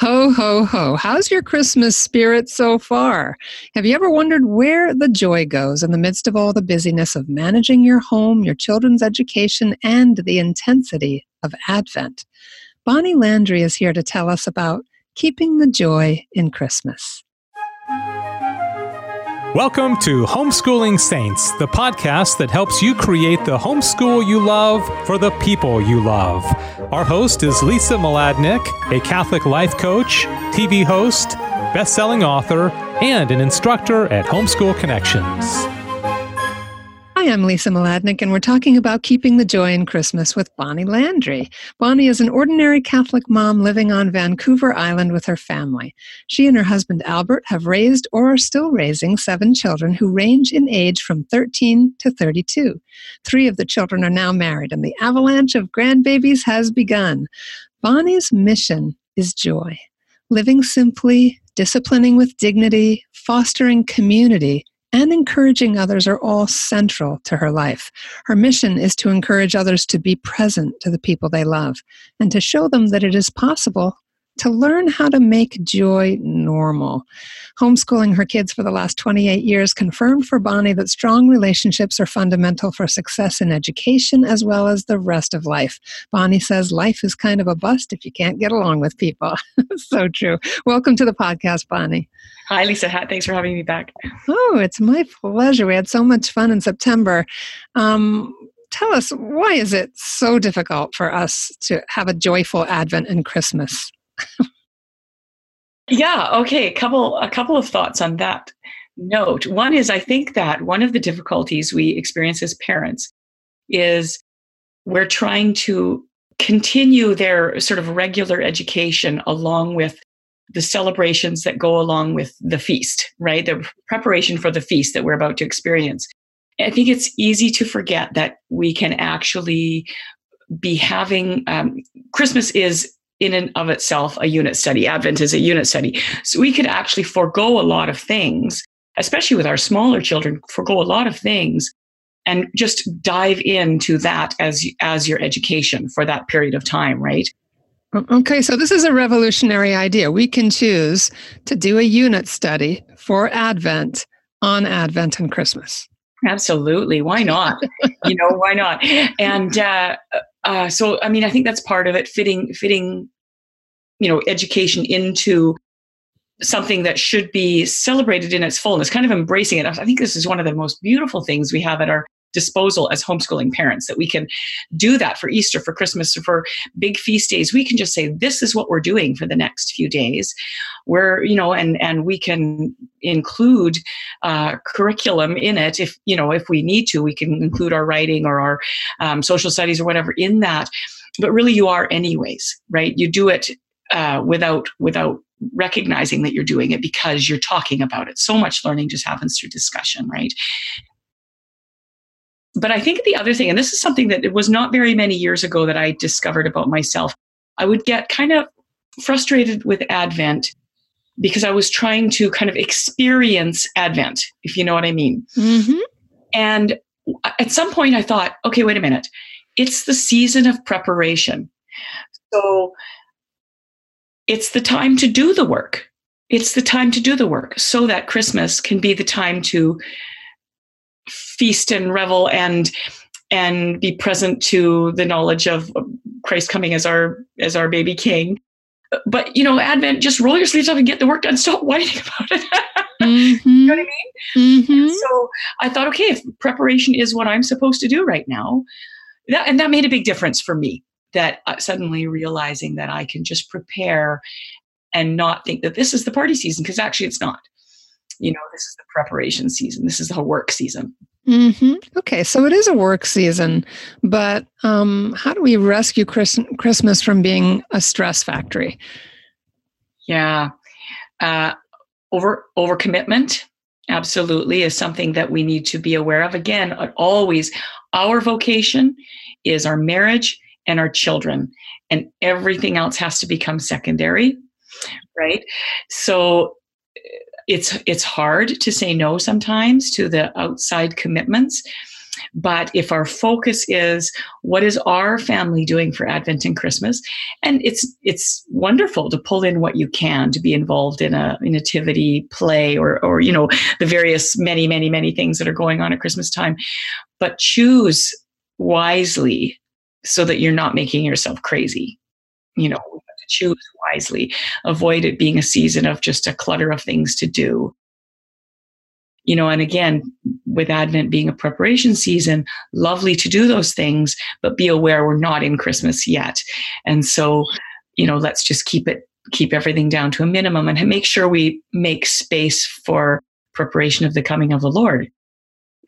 Ho, ho, ho. How's your Christmas spirit so far? Have you ever wondered where the joy goes in the midst of all the busyness of managing your home, your children's education, and the intensity of Advent? Bonnie Landry is here to tell us about keeping the joy in Christmas. Welcome to Homeschooling Saints, the podcast that helps you create the homeschool you love for the people you love. Our host is Lisa Mladinich, a Catholic life coach, TV host, best-selling author, and an instructor at Homeschool Connections. Hi, I'm Lisa Mladinich, and we're talking about keeping the joy in Christmas with Bonnie Landry. Bonnie is an ordinary Catholic mom living on Vancouver Island with her family. She and her husband Albert have raised or are still raising seven children who range in age from 13 to 32. Three of the children are now married, and the avalanche of grandbabies has begun. Bonnie's mission is joy living simply, disciplining with dignity, fostering community and encouraging others are all central to her life. Her mission is to encourage others to be present to the people they love and to show them that it is possible to learn how to make joy normal. Homeschooling her kids for the last 28 years confirmed for Bonnie that strong relationships are fundamental for success in education as well as the rest of life. Bonnie says life is kind of a bust if you can't get along with people. so true. Welcome to the podcast, Bonnie. Hi, Lisa. Thanks for having me back. Oh, it's my pleasure. We had so much fun in September. Um, tell us, why is it so difficult for us to have a joyful Advent and Christmas? Yeah, okay. A couple a couple of thoughts on that note. One is I think that one of the difficulties we experience as parents is we're trying to continue their sort of regular education along with the celebrations that go along with the feast, right? The preparation for the feast that we're about to experience. I think it's easy to forget that we can actually be having um, Christmas is in and of itself a unit study. Advent is a unit study. So we could actually forego a lot of things, especially with our smaller children, forego a lot of things and just dive into that as as your education for that period of time, right? Okay, so this is a revolutionary idea. We can choose to do a unit study for Advent on Advent and Christmas. Absolutely. Why not? you know, why not? And uh, uh, so, I mean, I think that's part of it. Fitting, fitting, you know, education into something that should be celebrated in its fullness. Kind of embracing it. I think this is one of the most beautiful things we have at our disposal as homeschooling parents that we can do that for Easter, for Christmas, for big feast days. We can just say, this is what we're doing for the next few days. We're, you know, and, and we can include uh, curriculum in it if, you know, if we need to, we can include our writing or our um, social studies or whatever in that. But really you are anyways, right? You do it uh, without, without recognizing that you're doing it because you're talking about it. So much learning just happens through discussion, right? But I think the other thing, and this is something that it was not very many years ago that I discovered about myself, I would get kind of frustrated with Advent because I was trying to kind of experience Advent, if you know what I mean. Mm-hmm. And at some point, I thought, okay, wait a minute. It's the season of preparation. So it's the time to do the work. It's the time to do the work so that Christmas can be the time to feast and revel and and be present to the knowledge of Christ coming as our as our baby king. But you know, Advent, just roll your sleeves up and get the work done. Stop whining about it. mm-hmm. you know what I mean? Mm-hmm. So I thought, okay, if preparation is what I'm supposed to do right now, that, and that made a big difference for me. That uh, suddenly realizing that I can just prepare and not think that this is the party season because actually it's not you know, this is the preparation season. This is the work season. Mm-hmm. Okay, so it is a work season, but um, how do we rescue Chris- Christmas from being a stress factory? Yeah, uh, over overcommitment absolutely is something that we need to be aware of. Again, always, our vocation is our marriage and our children, and everything else has to become secondary, right? So it's it's hard to say no sometimes to the outside commitments but if our focus is what is our family doing for Advent and Christmas, and it's it's wonderful to pull in what you can to be involved in a nativity play or or you know the various many many many things that are going on at Christmas time, but choose wisely so that you're not making yourself crazy. You know, choose wisely. Avoid it being a season of just a clutter of things to do. You know and again with advent being a preparation season lovely to do those things but be aware we're not in christmas yet. And so you know let's just keep it keep everything down to a minimum and make sure we make space for preparation of the coming of the lord.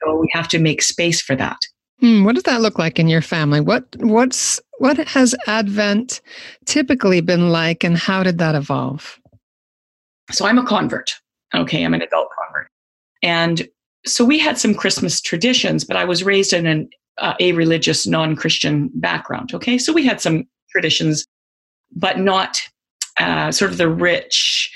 So we have to make space for that Hmm, what does that look like in your family? What what's what has Advent typically been like, and how did that evolve? So I'm a convert. Okay, I'm an adult convert, and so we had some Christmas traditions, but I was raised in an uh, a religious, non-Christian background. Okay, so we had some traditions, but not uh, sort of the rich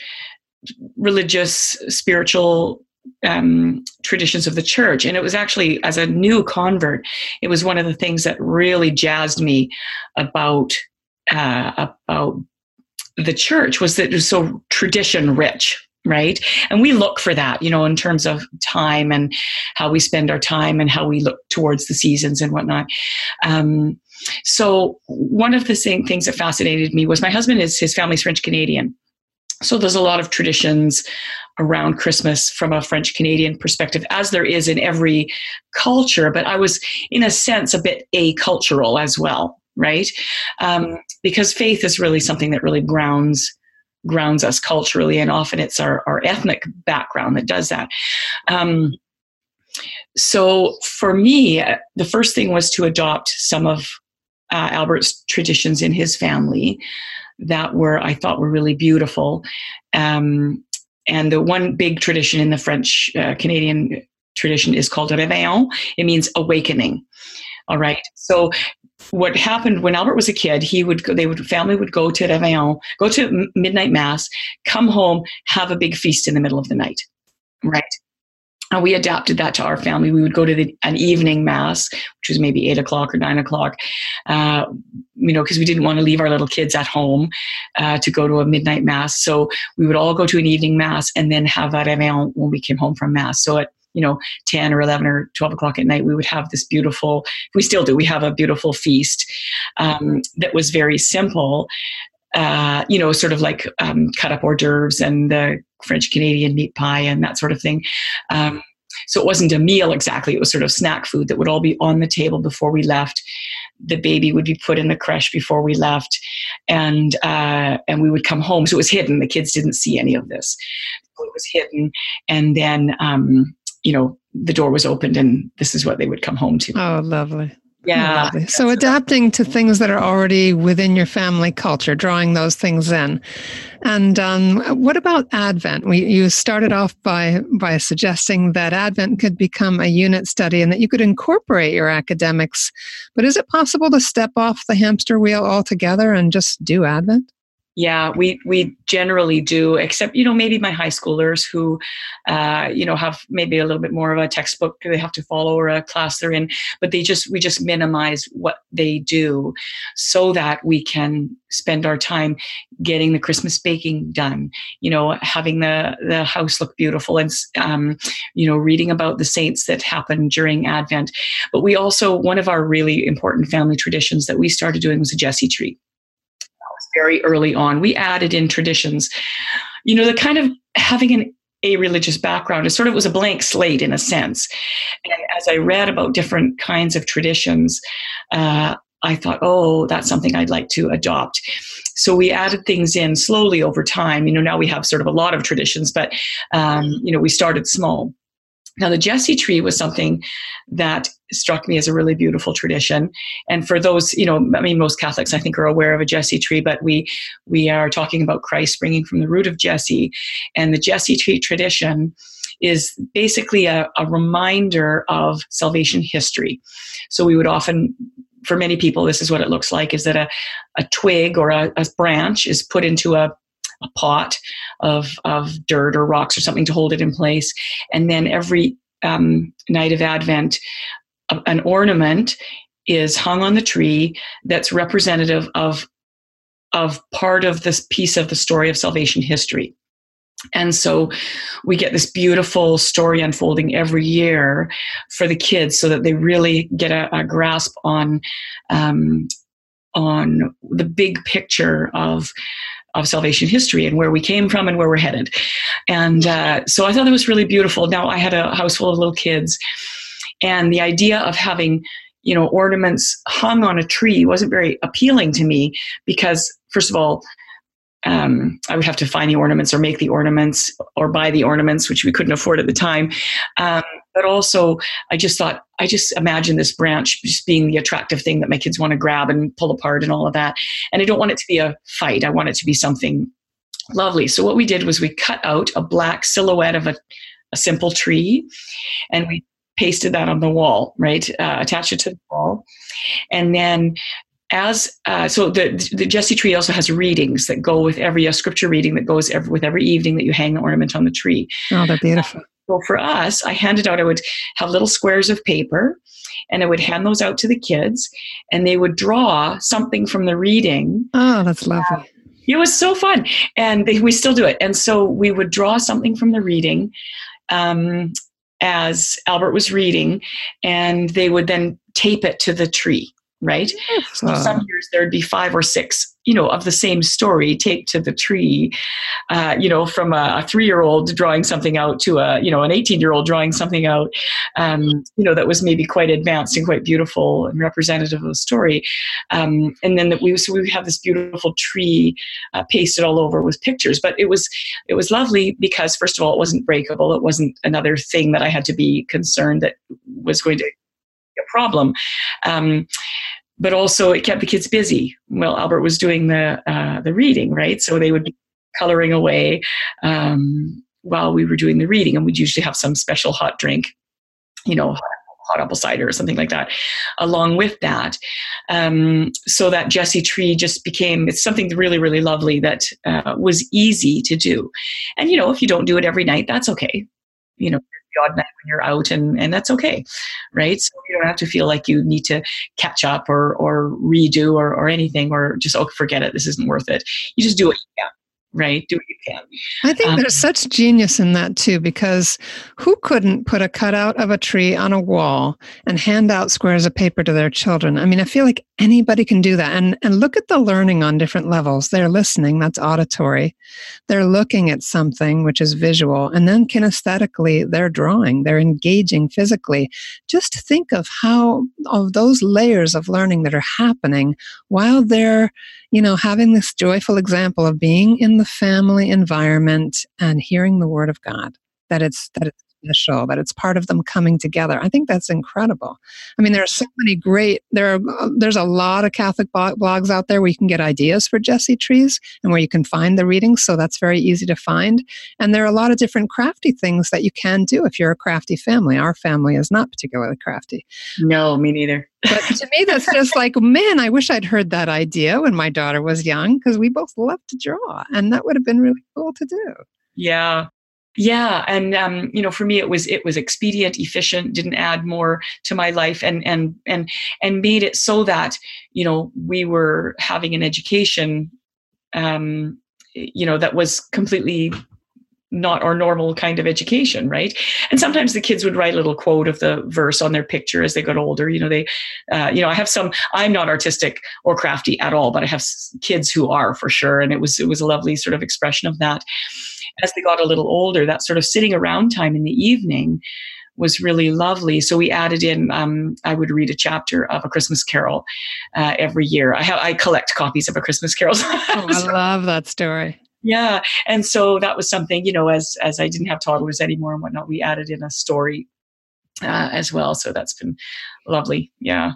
religious, spiritual um, traditions of the church. And it was actually, as a new convert, it was one of the things that really jazzed me about uh, about the church was that it was so tradition rich right? And we look for that you know in terms of time and how we spend our time and how we look towards the seasons and whatnot. Um, so one of the same things that fascinated me was my husband is his family's french canadian so there's a lot of traditions around Christmas from a French Canadian perspective, as there is in every culture. But I was, in a sense, a bit acultural as well, right? Um, because faith is really something that really grounds grounds us culturally, and often it's our, our ethnic background that does that. Um, so for me, uh, the first thing was to adopt some of uh, Albert's traditions in his family that were I thought were really beautiful. Um, and the one big tradition in the French uh, Canadian tradition is called réveillon. It means awakening. All right. So what happened when Albert was a kid, he would go, they would family would go to réveillon, go to midnight mass, come home, have a big feast in the middle of the night. Right. And we adapted that to our family. We would go to the, an evening mass, which was maybe eight o'clock or nine o'clock, uh, you know, because we didn't want to leave our little kids at home uh, to go to a midnight mass. So we would all go to an evening mass and then have a réveillon when we came home from mass. So at you know 10 or 11 or 12 o'clock at night we would have this beautiful we still do we have a beautiful feast um, that was very simple uh, you know, sort of like um, cut up hors d'oeuvres and the French Canadian meat pie and that sort of thing. Um, so it wasn't a meal exactly, it was sort of snack food that would all be on the table before we left. The baby would be put in the creche before we left, and uh, and we would come home. So it was hidden. The kids didn't see any of this. It was hidden, and then um, you know the door was opened, and this is what they would come home to. Oh, lovely. Yeah. So adapting to things that are already within your family culture, drawing those things in. And um, what about Advent? We, you started off by by suggesting that Advent could become a unit study and that you could incorporate your academics. But is it possible to step off the hamster wheel altogether and just do Advent? Yeah, we we generally do, except you know maybe my high schoolers who, uh, you know, have maybe a little bit more of a textbook they have to follow or a class they're in, but they just we just minimize what they do, so that we can spend our time getting the Christmas baking done. You know, having the the house look beautiful and um, you know reading about the saints that happened during Advent. But we also one of our really important family traditions that we started doing was a Jesse tree very early on. We added in traditions. You know, the kind of having an a religious background, it sort of was a blank slate in a sense. And as I read about different kinds of traditions, uh, I thought, oh, that's something I'd like to adopt. So we added things in slowly over time. You know, now we have sort of a lot of traditions, but um, you know, we started small. Now, the Jesse tree was something that struck me as a really beautiful tradition. And for those, you know, I mean, most Catholics, I think, are aware of a Jesse tree, but we we are talking about Christ springing from the root of Jesse, and the Jesse tree tradition is basically a, a reminder of salvation history. So we would often for many people, this is what it looks like: is that a, a twig or a, a branch is put into a a pot of, of dirt or rocks or something to hold it in place. And then every um, night of Advent, a, an ornament is hung on the tree that's representative of of part of this piece of the story of salvation history. And so we get this beautiful story unfolding every year for the kids so that they really get a, a grasp on um, on the big picture of of salvation history and where we came from and where we're headed. And uh, so I thought that was really beautiful. Now I had a house full of little kids, and the idea of having you know ornaments hung on a tree wasn't very appealing to me because first of all um, I would have to find the ornaments or make the ornaments or buy the ornaments, which we couldn't afford at the time. Um, but also, I just thought, I just imagine this branch just being the attractive thing that my kids want to grab and pull apart and all of that. And I don't want it to be a fight. I want it to be something lovely. So what we did was we cut out a black silhouette of a, a simple tree, and we pasted that on the wall, right? Uh, attached it to the wall, and then as uh, so the the Jesse tree also has readings that go with every a scripture reading that goes every, with every evening that you hang the ornament on the tree. Oh, they're beautiful. So for us, I handed out. I would have little squares of paper, and I would hand those out to the kids, and they would draw something from the reading. Oh, that's lovely. it was so fun, and they, we still do it. And so we would draw something from the reading. Um, as Albert was reading, and they would then tape it to the tree right? So some years there'd be five or six, you know, of the same story taped to the tree, uh, you know, from a, a three-year-old drawing something out to a, you know, an 18-year-old drawing something out, um, you know, that was maybe quite advanced and quite beautiful and representative of the story. Um, and then that we, so we have this beautiful tree uh, pasted all over with pictures, but it was, it was lovely because first of all, it wasn't breakable. It wasn't another thing that I had to be concerned that was going to be a problem. Um, but also it kept the kids busy. Well, Albert was doing the uh, the reading, right? So they would be coloring away um, while we were doing the reading, and we'd usually have some special hot drink, you know, hot apple cider or something like that, along with that. Um, so that Jesse tree just became it's something really really lovely that uh, was easy to do, and you know if you don't do it every night, that's okay. You know, the odd night when you're out and, and that's okay. Right. So you don't have to feel like you need to catch up or, or redo or, or anything or just, oh, forget it. This isn't worth it. You just do what you can right? Do what you can. I think um, there's such genius in that too, because who couldn't put a cutout of a tree on a wall and hand out squares of paper to their children? I mean, I feel like anybody can do that. And and look at the learning on different levels. They're listening, that's auditory. They're looking at something, which is visual, and then kinesthetically, they're drawing, they're engaging physically. Just think of how of those layers of learning that are happening while they're you know, having this joyful example of being in the family environment and hearing the word of God, that it's that it's special, that it's part of them coming together. I think that's incredible. I mean, there are so many great, there are, uh, there's a lot of Catholic blogs out there where you can get ideas for Jesse trees and where you can find the readings. So that's very easy to find. And there are a lot of different crafty things that you can do if you're a crafty family. Our family is not particularly crafty. No, me neither. but to me, that's just like, man, I wish I'd heard that idea when my daughter was young because we both love to draw. And that would have been really cool to do. Yeah, yeah and um, you know for me it was it was expedient efficient didn't add more to my life and and and and made it so that you know we were having an education um, you know that was completely not our normal kind of education, right? And sometimes the kids would write a little quote of the verse on their picture as they got older. You know, they, uh, you know, I have some. I'm not artistic or crafty at all, but I have kids who are for sure, and it was it was a lovely sort of expression of that as they got a little older, that sort of sitting around time in the evening was really lovely. So we added in, um, I would read a chapter of A Christmas Carol uh, every year. I, have, I collect copies of A Christmas Carol. oh, I love that story. Yeah, and so that was something you know, as as I didn't have toddlers anymore and whatnot, we added in a story uh, as well. So that's been lovely. Yeah.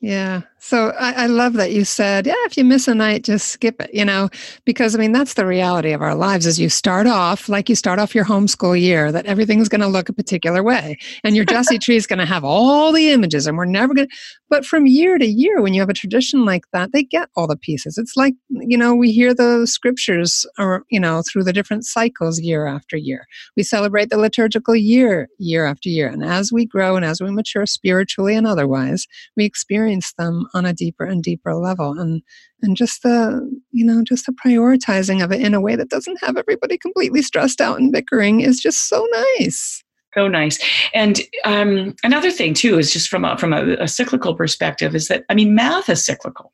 Yeah. So I, I, love that you said, yeah, if you miss a night, just skip it, you know, because I mean, that's the reality of our lives is you start off like you start off your homeschool year, that everything's going to look a particular way. And your Jesse tree is going to have all the images and we're never going to, but from year to year, when you have a tradition like that, they get all the pieces. It's like, you know, we hear the scriptures or, you know, through the different cycles year after year. We celebrate the liturgical year, year after year. And as we grow and as we mature spiritually and otherwise, we experience them on a deeper and deeper level and and just the you know just the prioritizing of it in a way that doesn't have everybody completely stressed out and bickering is just so nice so nice. And um, another thing too is just from a, from a, a, cyclical perspective is that I mean math is cyclical,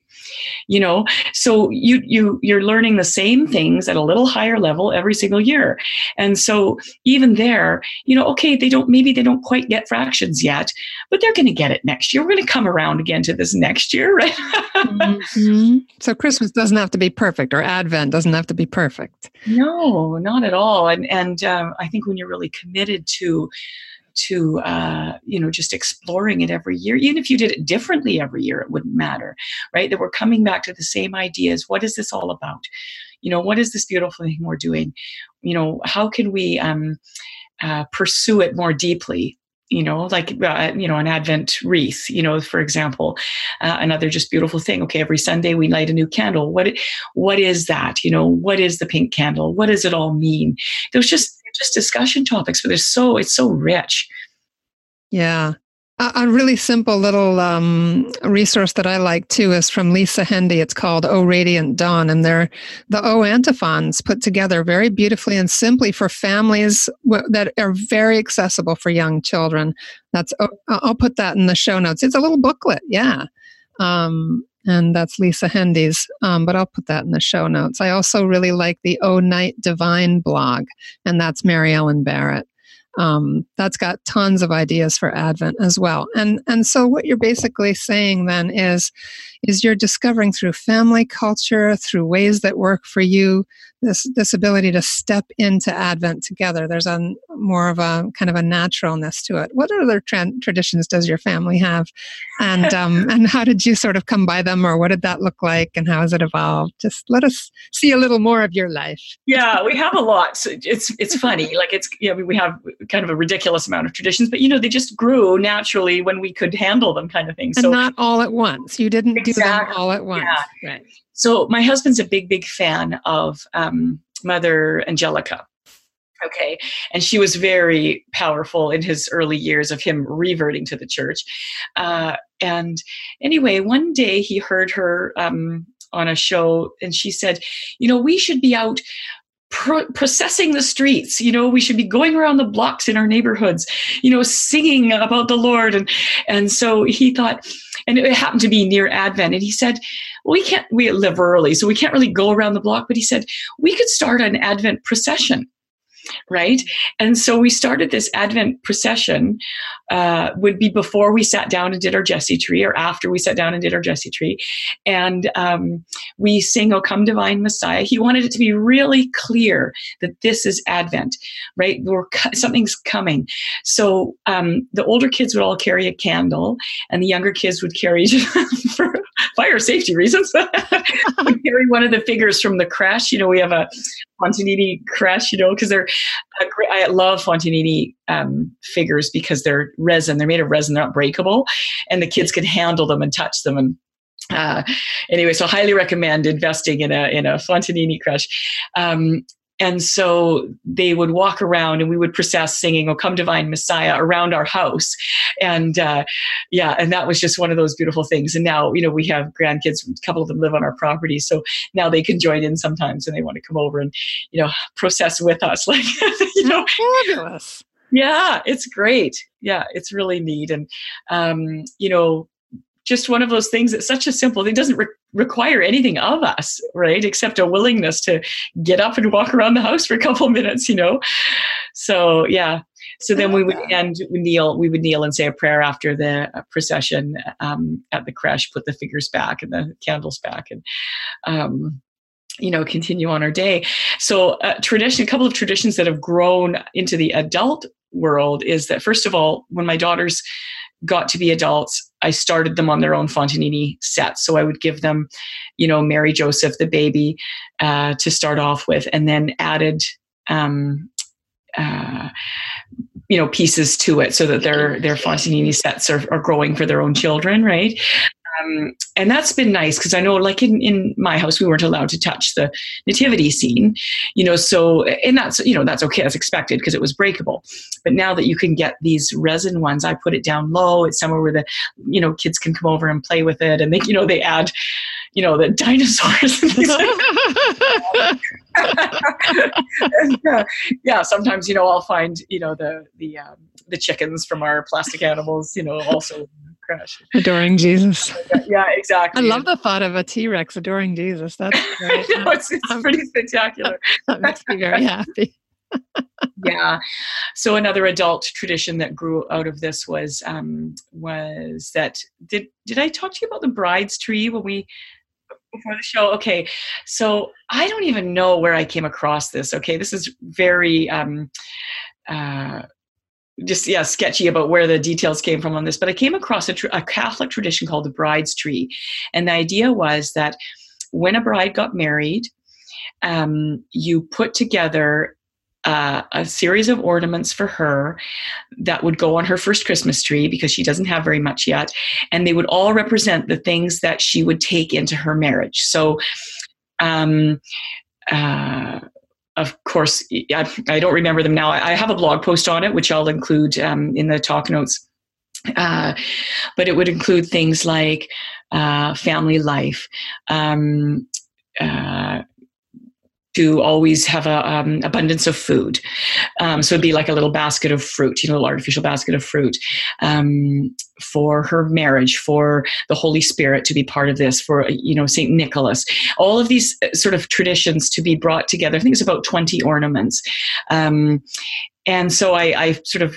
you know. So you you you're learning the same things at a little higher level every single year, and so even there, you know, okay, they don't maybe they don't quite get fractions yet, but they're going to get it next year. We're going to come around again to this next year, right? mm-hmm. So Christmas doesn't have to be perfect, or Advent doesn't have to be perfect. No, not at all. And and um, I think when you're really committed to to uh, you know just exploring it every year. Even if you did it differently every year it wouldn't matter right? That we're coming back to the same ideas. What is this all about? You know what is this beautiful thing we're doing? You know how can we um, uh, pursue it more deeply? You know like uh, you know an advent wreath you know for example uh, another just beautiful thing. Okay every sunday we light a new candle. What what is that? You know what is the pink candle? What does it all mean? There's just just discussion topics, but they're so it's so rich. Yeah. A, really simple little um, resource that I like too is from Lisa Hendey. It's called "O Radiant Dawn," and they're the O antiphons put together very beautifully and simply for families w- that are very accessible for young children. That's I'll put that in the show notes. It's a little booklet, yeah. Um, and that's Lisa Hendey's. Um, but I'll put that in the show notes. I also really like the O Night Divine blog, and that's Mary Ellen Barrett. Um, that's got tons of ideas for Advent as well. And and so what you're basically saying then is is you're discovering through family culture, through ways that work for you, this this ability to step into Advent together. There's a more of a kind of a naturalness to it. What other tra- traditions does your family have, and um, and how did you sort of come by them, or what did that look like, and how has it evolved? Just let us see a little more of your life. Yeah, we have a lot. So it's it's funny. Like it's you know we have kind of a ridiculous amount of traditions, but you know they just grew naturally when we could handle them, kind of thing. So not all at once. You didn't exactly. do them all at once. Yeah. Right. So my husband's a big, big fan of um, Mother Angelica. Okay. And she was very powerful in his early years of him reverting to the church. Uh, and anyway, one day he heard her um, on a show and she said, You know, we should be out Pro- processing the streets. You know we should be going around the blocks in our neighborhoods you know singing about the lord. And and so he thought and it happened to be near advent and he said we can't we live early so we can't really go around the block. But he said we could start an advent procession right? And so we started this advent procession uh, would be before we sat down and did our jesse tree or after we sat down and did our jesse tree. And um, we sing o come divine messiah. He wanted it to be really clear that this is advent right? We're, something's coming. So um, the older kids would all carry a candle and the younger kids would carry for fire safety reasons carry one of the figures from the creche. you know we have a Fontanini creche, you know, because they're, I love Fontanini um, figures because they're resin, they're made of resin, they're not breakable, and the kids can handle them and touch them. And uh, anyway, so highly recommend investing in a in a Fontanini creche. Um, and so they would walk around and we would process singing, Oh, come divine Messiah around our house. And uh, yeah, and that was just one of those beautiful things. And now, you know, we have grandkids, a couple of them live on our property. So now they can join in sometimes and they want to come over and, you know, process with us. Like, you know, fabulous. Yeah, it's great. Yeah, it's really neat. And, um, you know, just one of those things that's such a simple thing doesn't re- require anything of us right? Except a willingness to get up and walk around the house for a couple minutes you know? So yeah. So then we would end we kneel we would kneel and say a prayer after the uh, procession um, at the creche put the figures back and the candles back and um, you know continue on our day. So a uh, tradition a couple of traditions that have grown into the adult world is that first of all when my daughters got to be adults, I started them on their own Fontanini sets. So I would give them, you know, Mary Joseph, the baby, uh, to start off with, and then added, um, uh, you know, pieces to it so that their their Fontanini sets are, are growing for their own children, right? Um, and that's been nice because I know, like in, in my house, we weren't allowed to touch the nativity scene, you know. So, and that's you know that's okay, that's expected because it was breakable. But now that you can get these resin ones, I put it down low. It's somewhere where the you know kids can come over and play with it, and they you know they add you know the dinosaurs. yeah, yeah, sometimes you know I'll find you know the the um, the chickens from our plastic animals, you know, also creche. Adoring Jesus. Yeah, exactly. I love the thought of a T Rex adoring Jesus. That's great. know, it's, it's um, pretty spectacular. that makes me very happy. yeah. So another adult tradition that grew out of this was um, was that did did I talk to you about the bride's tree when we before the show? Okay. So I don't even know where I came across this. Okay, this is very um, uh, just yeah sketchy about where the details came from on this but i came across a, tr- a, catholic tradition called the bride's tree. And the idea was that when a bride got married um, you put together uh, a series of ornaments for her that would go on her first christmas tree because she doesn't have very much yet. And they would all represent the things that she would take into her marriage. So um, uh, of course, I, I, don't remember them now. I, have a blog post on it, which I'll include um, in the talk notes. Uh, but it would include things like uh, family life, um, uh, to always have a um, abundance of food. Um, so it'd be like a little basket of fruit, you know, artificial basket of fruit um, for her marriage, for the Holy Spirit to be part of this, for you know Saint Nicholas. All of these uh, sort of traditions to be brought together. I think it's about twenty ornaments, um, and so I, I sort of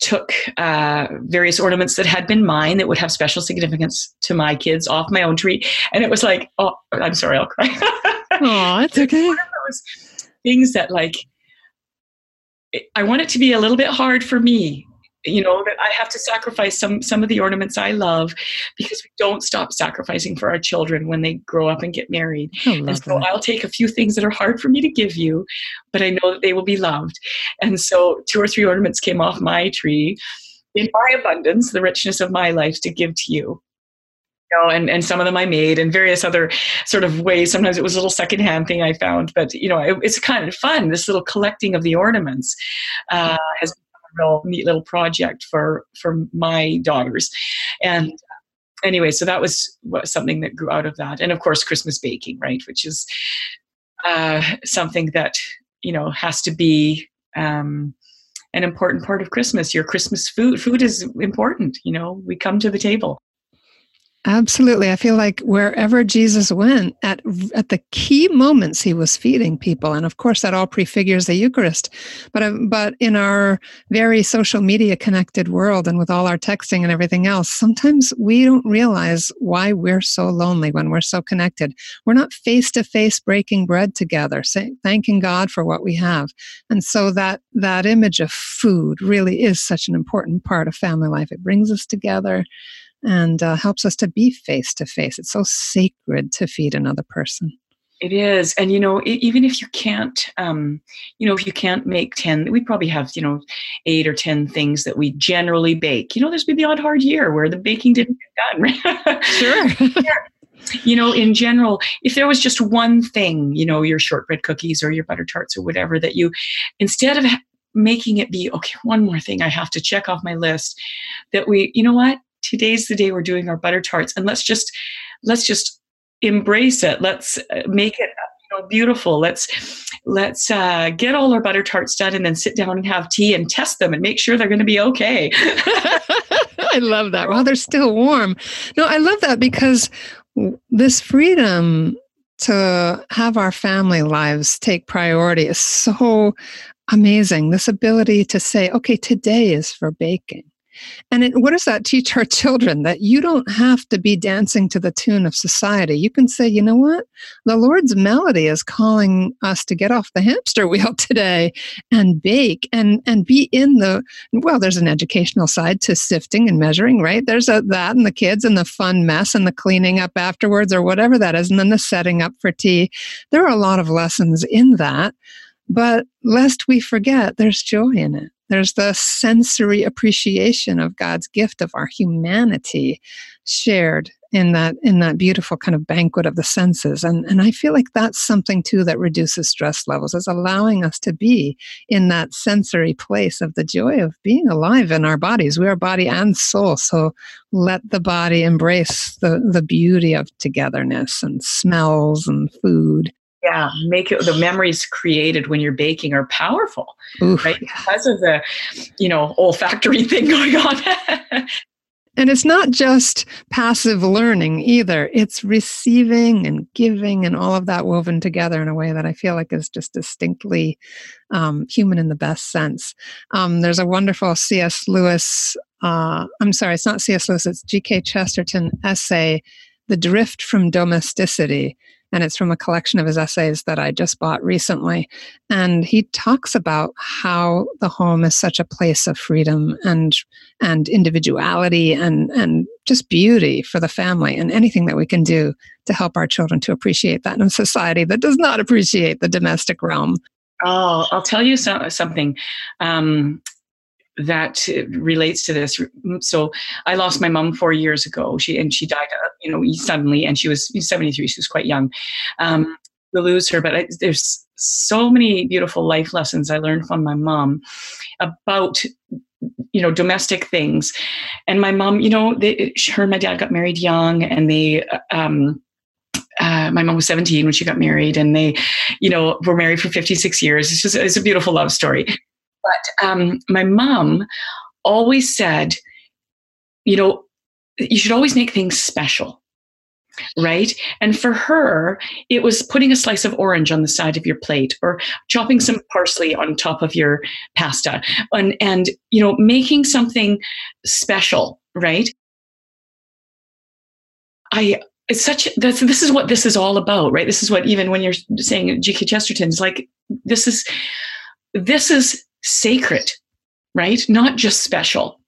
took uh, various ornaments that had been mine that would have special significance to my kids off my own tree. And it was like, oh, I'm sorry, I'll cry. Oh, it's okay. One of those things that like I want it to be a little bit hard for me you know that i have to sacrifice some some of the ornaments i love because we don't stop sacrificing for our children when they grow up and get married and so that. i'll take a few things that are hard for me to give you but i know that they will be loved and so two or three ornaments came off my tree in my abundance the richness of my life to give to you know, and, and some of them I made and various other sort of ways. Sometimes it was a little secondhand thing I found, but you know, it, it's kind of fun. This little collecting of the ornaments uh, has been a real neat little project for for my daughters, and anyway, so that was something that grew out of that, and of course, Christmas baking, right, which is uh, something that you know has to be. Um, an important part of Christmas. Your Christmas food food is important. You know, we come to the table. Absolutely. I feel like wherever Jesus went, at, at the key moments, he was feeding people. And of course, that all prefigures the Eucharist. But, uh, but in our very social media connected world and with all our texting and everything else, sometimes we don't realize why we're so lonely when we're so connected. We're not face to face breaking bread together, say, thanking God for what we have. And so that, that image of food really is such an important part of family life. It brings us together and uh, helps us to be face to face. It's so sacred to feed another person. It is, and you know, even if you can't, um, you know, if you can't make ten, we probably have you know eight or ten things that we generally bake. You know, there's been the odd hard year where the baking didn't get done. sure. you know, in general, if there was just one thing, you know, your shortbread cookies or your butter tarts or whatever that you, instead of making it be okay, one more thing I have to check off my list, that we, you know what, today's the day we're doing our butter tarts and let's just let's just embrace it. Let's uh, make it you know, beautiful. Let's let's uh, get all our butter tarts done and then sit down and have tea and test them and make sure they're going to be okay. I love that. While they're still warm. No i love that because this freedom to have our family lives take priority is so amazing. This ability to say okay today is for baking And it, what does that teach our children? That you don't have to be dancing to the tune of society. You can say, you know what? The Lord's melody is calling us to get off the hamster wheel today and bake and, and be in the, well, there's an educational side to sifting and measuring, right? There's a, that and the kids and the fun mess and the cleaning up afterwards or whatever that is. And then the setting up for tea. There are a lot of lessons in that. But lest we forget, there's joy in it. There's the sensory appreciation of God's gift of our humanity shared in that in that beautiful kind of banquet of the senses. And and I feel like that's something too that reduces stress levels is allowing us to be in that sensory place of the joy of being alive in our bodies. We are body and soul so let the body embrace the the beauty of togetherness and smells and food yeah make it the memories created when you're baking are powerful Oof, right? Because of the you know olfactory thing going on. And it's not just passive learning either. It's receiving and giving and all of that woven together in a way that i feel like is just distinctly um, human in the best sense. Um, there's a wonderful cs lewis uh, i'm sorry it's not cs lewis it's gk chesterton essay the drift from domesticity and it's from a collection of his essays that I just bought recently. And he talks about how the home is such a place of freedom and and individuality and and just beauty for the family and anything that we can do to help our children to appreciate that in a society that does not appreciate the domestic realm. Oh, I'll tell you so, something. Um, that relates to this. So I lost my mom four years ago. She and she died, uh, you know, suddenly, and she was 73. She was quite young. Um, to lose her, but I, there's so many beautiful life lessons I learned from my mom about you know domestic things and my mom you know they, her and my dad got married young and they um, uh, my mom was 17 when she got married and they you know were married for 56 years it's just it's a beautiful love story but um, my mom always said, you know, you should always make things special. Right. And for her, it was putting a slice of orange on the side of your plate or chopping some parsley on top of your pasta and, and you know, making something special. Right. I, it's such that's this is what this is all about right this is what even when you're saying gk chesterton's like this is this is sacred, right? Not just special.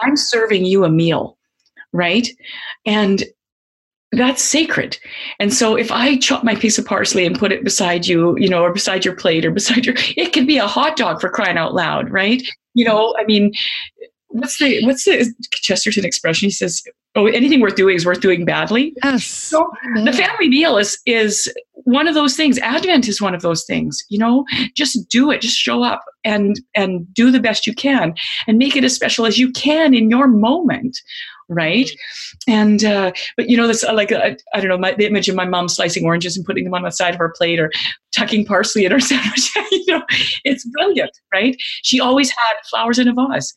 I'm serving you a meal, right? And that's sacred. And so if I chop my piece of parsley and put it beside you, you know, or beside your plate or beside your, it could be a hot dog for crying out loud, right? You know, I mean, what's the what's the Chesterton expression? He says, "Oh, anything worth doing is worth doing badly." Yes. So the family meal is is one of those things. Advent is one of those things. You know, just do it. Just show up and and do the best you can, and make it as special as you can in your moment. Right, and uh, but you know this like uh, I don't know my, the image of my mom slicing oranges and putting them on the side of her plate or tucking parsley in her sandwich. you know, it's brilliant, right? She always had flowers in a vase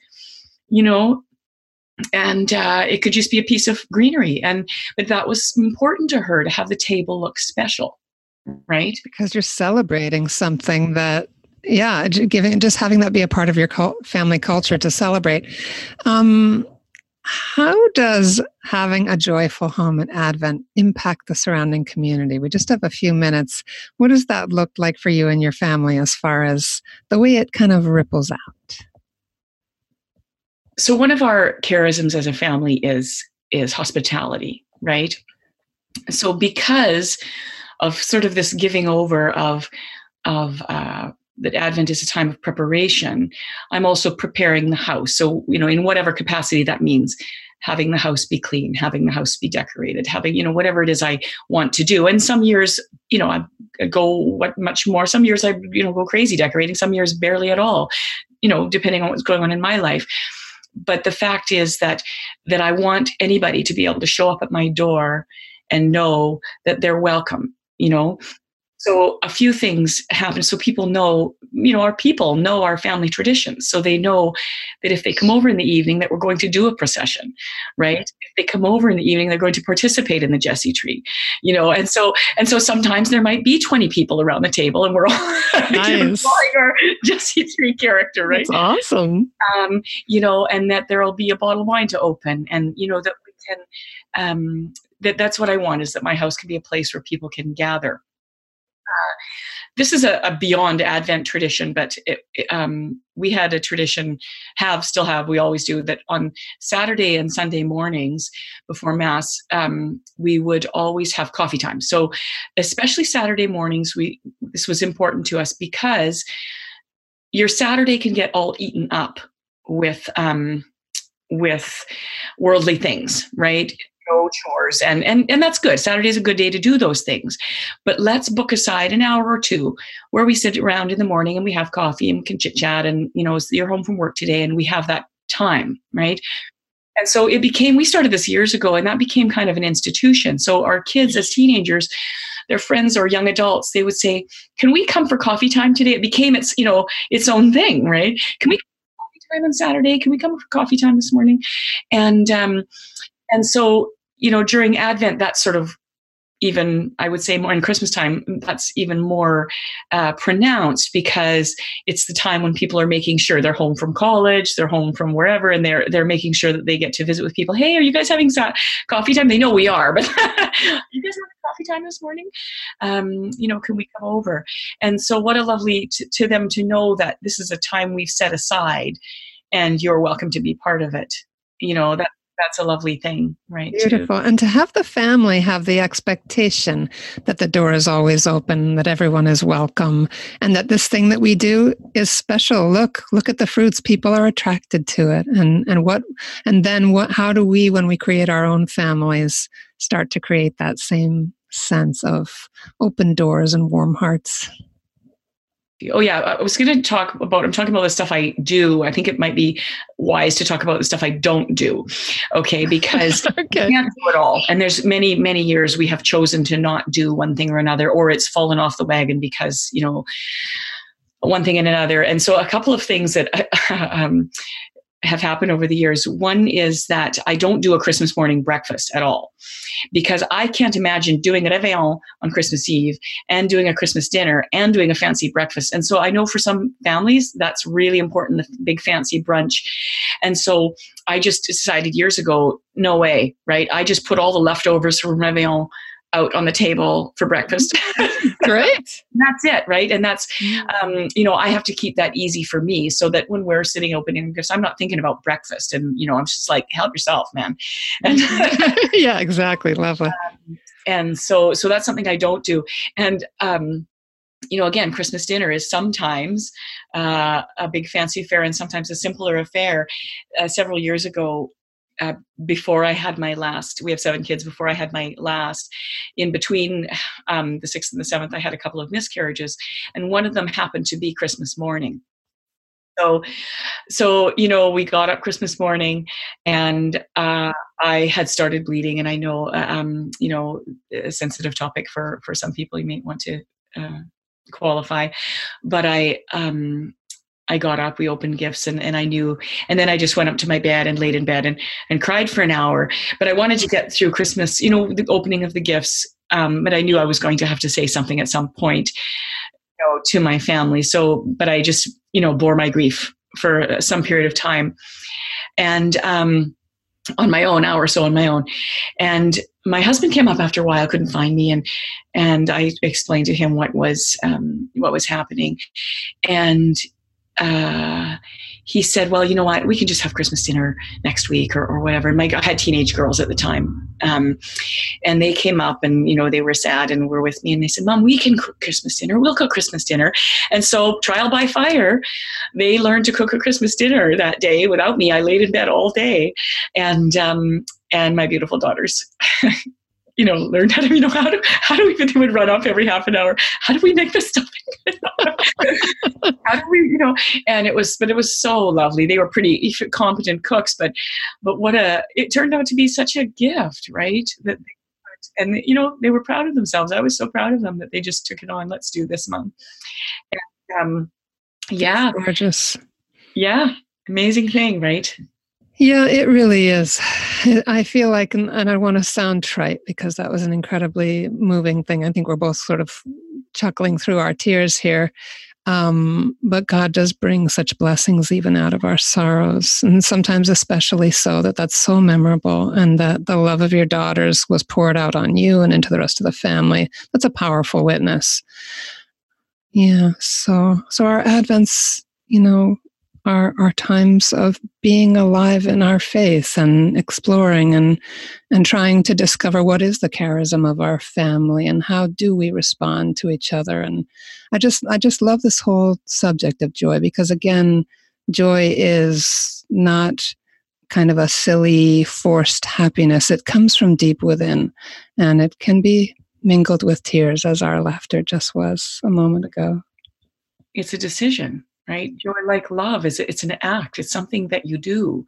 you know and uh, it could just be a piece of greenery and but that was important to her to have the table look special right? Because you're celebrating something that yeah giving just having that be a part of your family culture to celebrate. Um, how does having a joyful home at advent impact the surrounding community? We just have a few minutes. What does that look like for you and your family as far as the way it kind of ripples out? So one of our charisms as a family is is hospitality right? So because of sort of this giving over of of uh, that advent is a time of preparation i'm also preparing the house. So you know in whatever capacity that means having the house be clean having the house be decorated having you know whatever it is i want to do. And some years you know i go what much more some years i you know go crazy decorating some years barely at all you know depending on what's going on in my life. But the fact is that that I want anybody to be able to show up at my door and know that they're welcome, you know. So a few things happen so people know, you know, our people know our family traditions. So they know that if they come over in the evening that we're going to do a procession, right? If they come over in the evening they're going to participate in the jesse tree you know and so and so sometimes there might be 20 people around the table and we're all nice. our jesse tree character right That's awesome um, you know and that there'll be a bottle of wine to open and you know that we can um, that that's what i want is that my house can be a place where people can gather uh, this is a, a, beyond Advent tradition, but it, um, we had a tradition, have still have, we always do that on Saturday and Sunday mornings before Mass, um, we would always have coffee time. So, especially Saturday mornings, we this was important to us because your Saturday can get all eaten up with um, with worldly things, right? No chores. And and and that's good. Saturday is a good day to do those things. But let's book aside an hour or two where we sit around in the morning and we have coffee and can chit chat and you know you're home from work today and we have that time right? And so it became we started this years ago and that became kind of an institution. So our kids as teenagers their friends or young adults they would say can we come for coffee time today? It became its you know its own thing right? Can we coffee time on Saturday? Can we come for coffee time this morning? And um, and so you know, during Advent, that's sort of even I would say more in Christmas time, that's even more uh, pronounced because it's the time when people are making sure they're home from college, they're home from wherever, and they're they're making sure that they get to visit with people. Hey, are you guys having coffee time? They know we are, but you guys have coffee time this morning? Um, you know, can we come over? And so, what a lovely t- to them to know that this is a time we've set aside, and you're welcome to be part of it. You know that that's a lovely thing, right? Beautiful. To, and to have the family have the expectation that the door is always open, that everyone is welcome, and that this thing that we do is special. Look, look at the fruits. People are attracted to it. And and what and then what how do we, when we create our own families, start to create that same sense of open doors and warm hearts? Oh yeah i was going to talk about i'm talking about the stuff i do. I think it might be wise to talk about the stuff i don't do okay because okay. can't do it all. And there's many many years we have chosen to not do one thing or another or it's fallen off the wagon because you know one thing and another. And so a couple of things that um, have happened over the years. One is that I don't do a Christmas morning breakfast at all because I can't imagine doing a réveillon on Christmas Eve and doing a Christmas dinner and doing a fancy breakfast. And so I know for some families that's really important, the big fancy brunch. And so I just decided years ago, no way, right? I just put all the leftovers from réveillon out on the table for breakfast. Great. that's it, right? And that's, mm. um, you know, I have to keep that easy for me so that when we're sitting opening because I'm not thinking about breakfast and, you know, I'm just like, help yourself, man. And yeah, exactly. Lovely. Um, and so, so that's something I don't do. And, um, you know, again, Christmas dinner is sometimes uh, a big fancy affair and sometimes a simpler affair. Uh, several years ago, uh, before I had my last, we have seven kids. Before I had my last, in between um, the sixth and the seventh, I had a couple of miscarriages, and one of them happened to be Christmas morning. So, so you know, we got up Christmas morning, and uh, I had started bleeding, and I know, uh, um, you know, a sensitive topic for for some people. You may want to uh, qualify, but I um, I got up, we opened gifts, and, and I knew. And then I just went up to my bed and laid in bed and, and cried for an hour. But I wanted to get through Christmas, you know, the opening of the gifts. Um, but I knew I was going to have to say something at some point, you know, to my family. So, but I just, you know, bore my grief for some period of time. And um, on my own, hour or so on my own. And my husband came up after a while, couldn't find me, and and I explained to him what was um, what was happening, and uh, he said, "Well, you know what? We can just have Christmas dinner next week or, or whatever." And my I had teenage girls at the time, um, and they came up and you know they were sad and were with me, and they said, "Mom, we can cook Christmas dinner. We'll cook Christmas dinner." And so, trial by fire, they learned to cook a Christmas dinner that day without me. I laid in bed all day, and um, and my beautiful daughters you know, learned how to, you know, how do, how do we, they would run off every half an hour. How do we make this stuffing? how do we, you know, and it was, but it was so lovely. They were pretty competent cooks, but, but what a, it turned out to be such a gift, right? That they, and you know, they were proud of themselves. I was so proud of them that they just took it on. Let's do this, mom. And, um, yeah. Gorgeous. Yeah. Amazing thing, right? Yeah, it really is. I feel like, and I want to sound trite because that was an incredibly moving thing. I think we're both sort of chuckling through our tears here. Um, but God does bring such blessings even out of our sorrows, and sometimes especially so that that's so memorable, and that the love of your daughters was poured out on you and into the rest of the family. That's a powerful witness. Yeah. So, so our Advents, you know, are, are times of being alive in our faith and exploring and and trying to discover what is the charism of our family and how do we respond to each other. And i just i just love this whole subject of joy because again joy is not kind of a silly forced happiness. It comes from deep within and it can be mingled with tears as our laughter just was a moment ago. It's a decision right joy like love is it's an act it's something that you do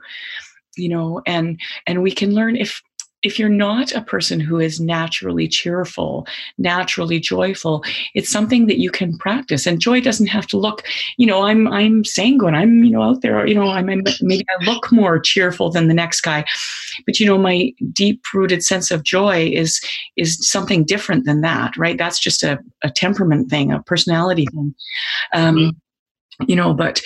you know and and we can learn if if you're not a person who is naturally cheerful, naturally joyful, it's something that you can practice. And joy doesn't have to look, you know, I'm I'm sanguine. I'm you know out there. You know, I'm maybe I look more cheerful than the next guy, but you know, my deep rooted sense of joy is is something different than that, right? That's just a, a temperament thing, a personality thing. Um, mm-hmm you know but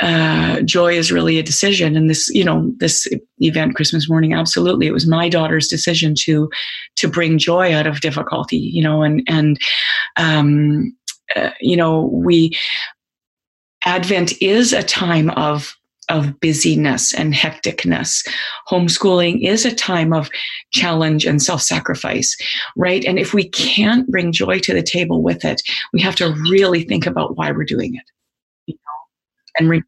uh, joy is really a decision and this you know this event christmas morning absolutely it was my daughter's decision to to bring joy out of difficulty you know and and um, uh, you know we advent is a time of of busyness and hecticness. Homeschooling is a time of challenge and self sacrifice, right? And if we can't bring joy to the table with it, we have to really think about why we're doing it and remember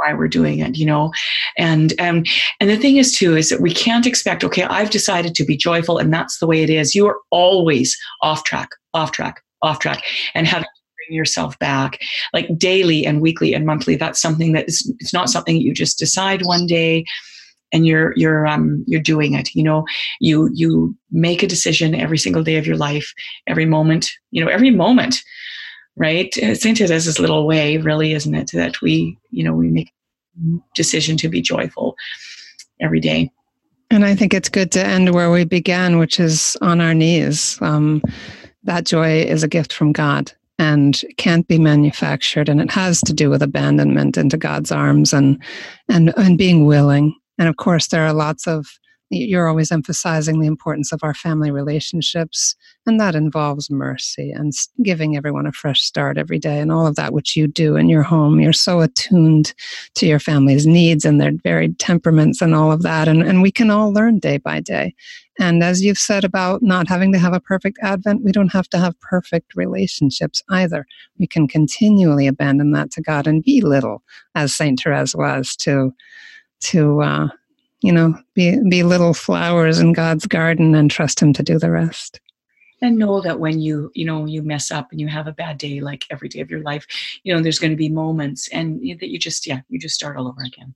why we're doing it you know? And um and the thing is too is that we can't expect okay i've decided to be joyful and that's the way it is. You are always off track off track off track and having to bring yourself back like daily and weekly and monthly that's something that is it's not something you just decide one day and you're you're um you're doing it you know? You you make a decision every single day of your life every moment you know every moment right? Saint this little way, really, isn't it? That we, you know, we make decision to be joyful every day. And I think it's good to end where we began, which is on our knees. Um, that joy is a gift from God and can't be manufactured, and it has to do with abandonment into God's arms and and and being willing. And of course, there are lots of you're always emphasizing the importance of our family relationships, and that involves mercy and giving everyone a fresh start every day, and all of that which you do in your home. You're so attuned to your family's needs and their varied temperaments and all of that, and, and we can all learn day by day. And as you've said about not having to have a perfect Advent, we don't have to have perfect relationships either. We can continually abandon that to God and be little, as Saint Therese was, to to uh, you know, be, be little flowers in God's garden and trust Him to do the rest. And know that when you, you know, you mess up and you have a bad day, like every day of your life, you know, there's going to be moments and that you just, yeah, you just start all over again.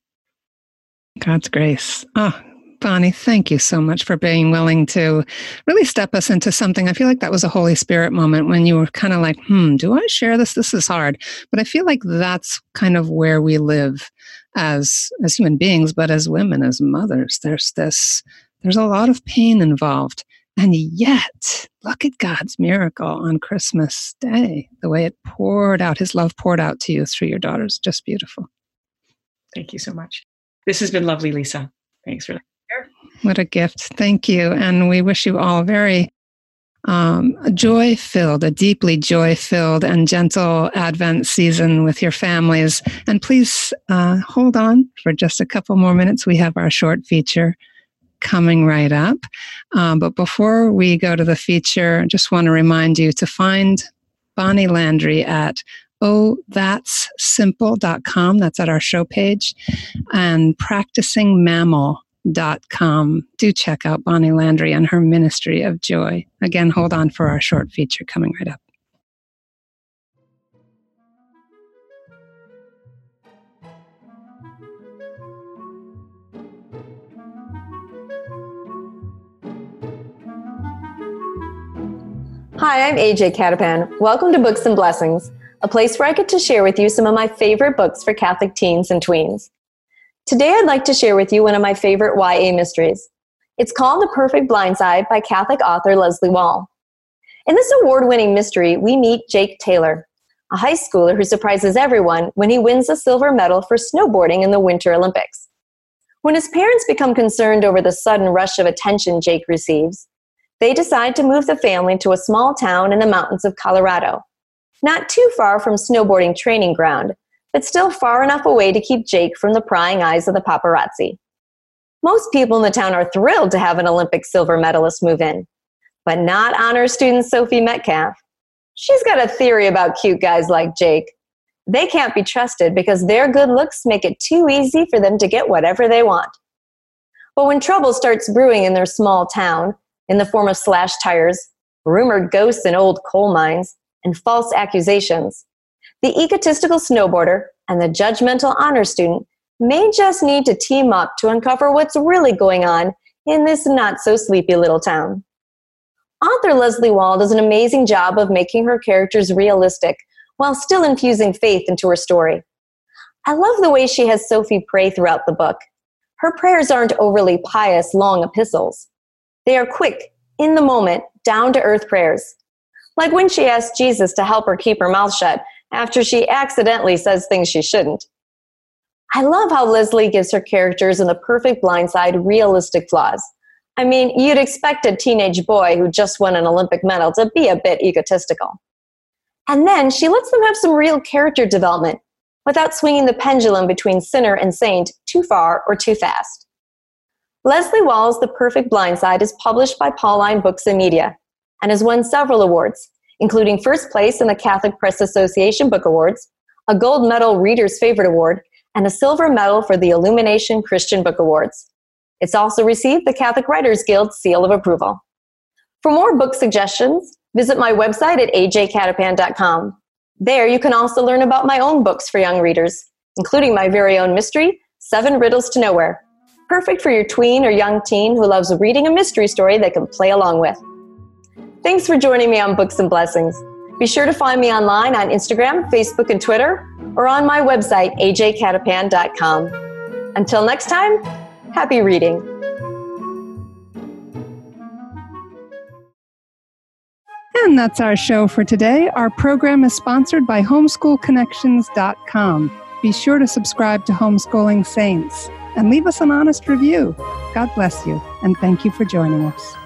God's grace. Oh, Bonnie, thank you so much for being willing to really step us into something. I feel like that was a Holy Spirit moment when you were kind of like, hmm, do I share this? This is hard. But I feel like that's kind of where we live as as human beings, but as women, as mothers. There's this, there's a lot of pain involved. And yet, look at God's miracle on Christmas Day, the way it poured out, his love poured out to you through your daughters. Just beautiful. Thank you so much. This has been lovely, Lisa. Thanks for that. What a gift. Thank you. And we wish you all very um, joy filled, a deeply joy filled and gentle Advent season with your families. And please uh, hold on for just a couple more minutes. We have our short feature coming right up. Um, but before we go to the feature, I just want to remind you to find Bonnie Landry at oh that's simple.com that's at our show page and practicing mammal com. Do check out Bonnie Landry and her Ministry of Joy. Again, hold on for our short feature coming right up. Hi, I'm AJ Cattapan. Welcome to Books and Blessings, a place where I get to share with you some of my favorite books for Catholic teens and tweens. Today, I'd like to share with you one of my favorite YA mysteries. It's called The Perfect Blindside by Catholic author Leslea Wahl. In this award winning mystery, we meet Jake Taylor, a high schooler who surprises everyone when he wins a silver medal for snowboarding in the Winter Olympics. When his parents become concerned over the sudden rush of attention Jake receives, they decide to move the family to a small town in the mountains of Colorado, not too far from snowboarding training ground, but still far enough away to keep Jake from the prying eyes of the paparazzi. Most people in the town are thrilled to have an Olympic silver medalist move in, but not honor student Sophie Metcalf. She's got a theory about cute guys like Jake. They can't be trusted because their good looks make it too easy for them to get whatever they want. But when trouble starts brewing in their small town, in the form of slashed tires, rumored ghosts in old coal mines, and false accusations, the egotistical snowboarder and the judgmental honor student may just need to team up to uncover what's really going on in this not so sleepy little town. Author Leslea Wahl does an amazing job of making her characters realistic while still infusing faith into her story. I love the way she has Sophie pray throughout the book. Her prayers aren't overly pious, long epistles. They are quick, in the moment, down to earth prayers. Like when she asks Jesus to help her keep her mouth shut after she accidentally says things she shouldn't. I love how Leslea gives her characters in The Perfect Blindside realistic flaws. I mean, you'd expect a teenage boy who just won an Olympic medal to be a bit egotistical. And then she lets them have some real character development without swinging the pendulum between sinner and saint too far or too fast. Leslea Wahl's The Perfect Blindside is published by Pauline Books and Media and has won several awards, including first place in the Catholic Press Association Book Awards, a gold medal Reader's Favorite Award, and a silver medal for the Illumination Christian Book Awards. It's also received the Catholic Writers Guild seal of approval. For more book suggestions, visit my website at ajcattapan.com. There you can also learn about my own books for young readers, including my very own mystery, Seven Riddles to Nowhere. Perfect for your tween or young teen who loves reading a mystery story they can play along with. Thanks for joining me on Books and Blessings. Be sure to find me online on Instagram, Facebook, and Twitter, or on my website, ajcattapan.com. Until next time, happy reading. And that's our show for today. Our program is sponsored by homeschoolconnections.com. Be sure to subscribe to Homeschooling Saints and leave us an honest review. God bless you, and thank you for joining us.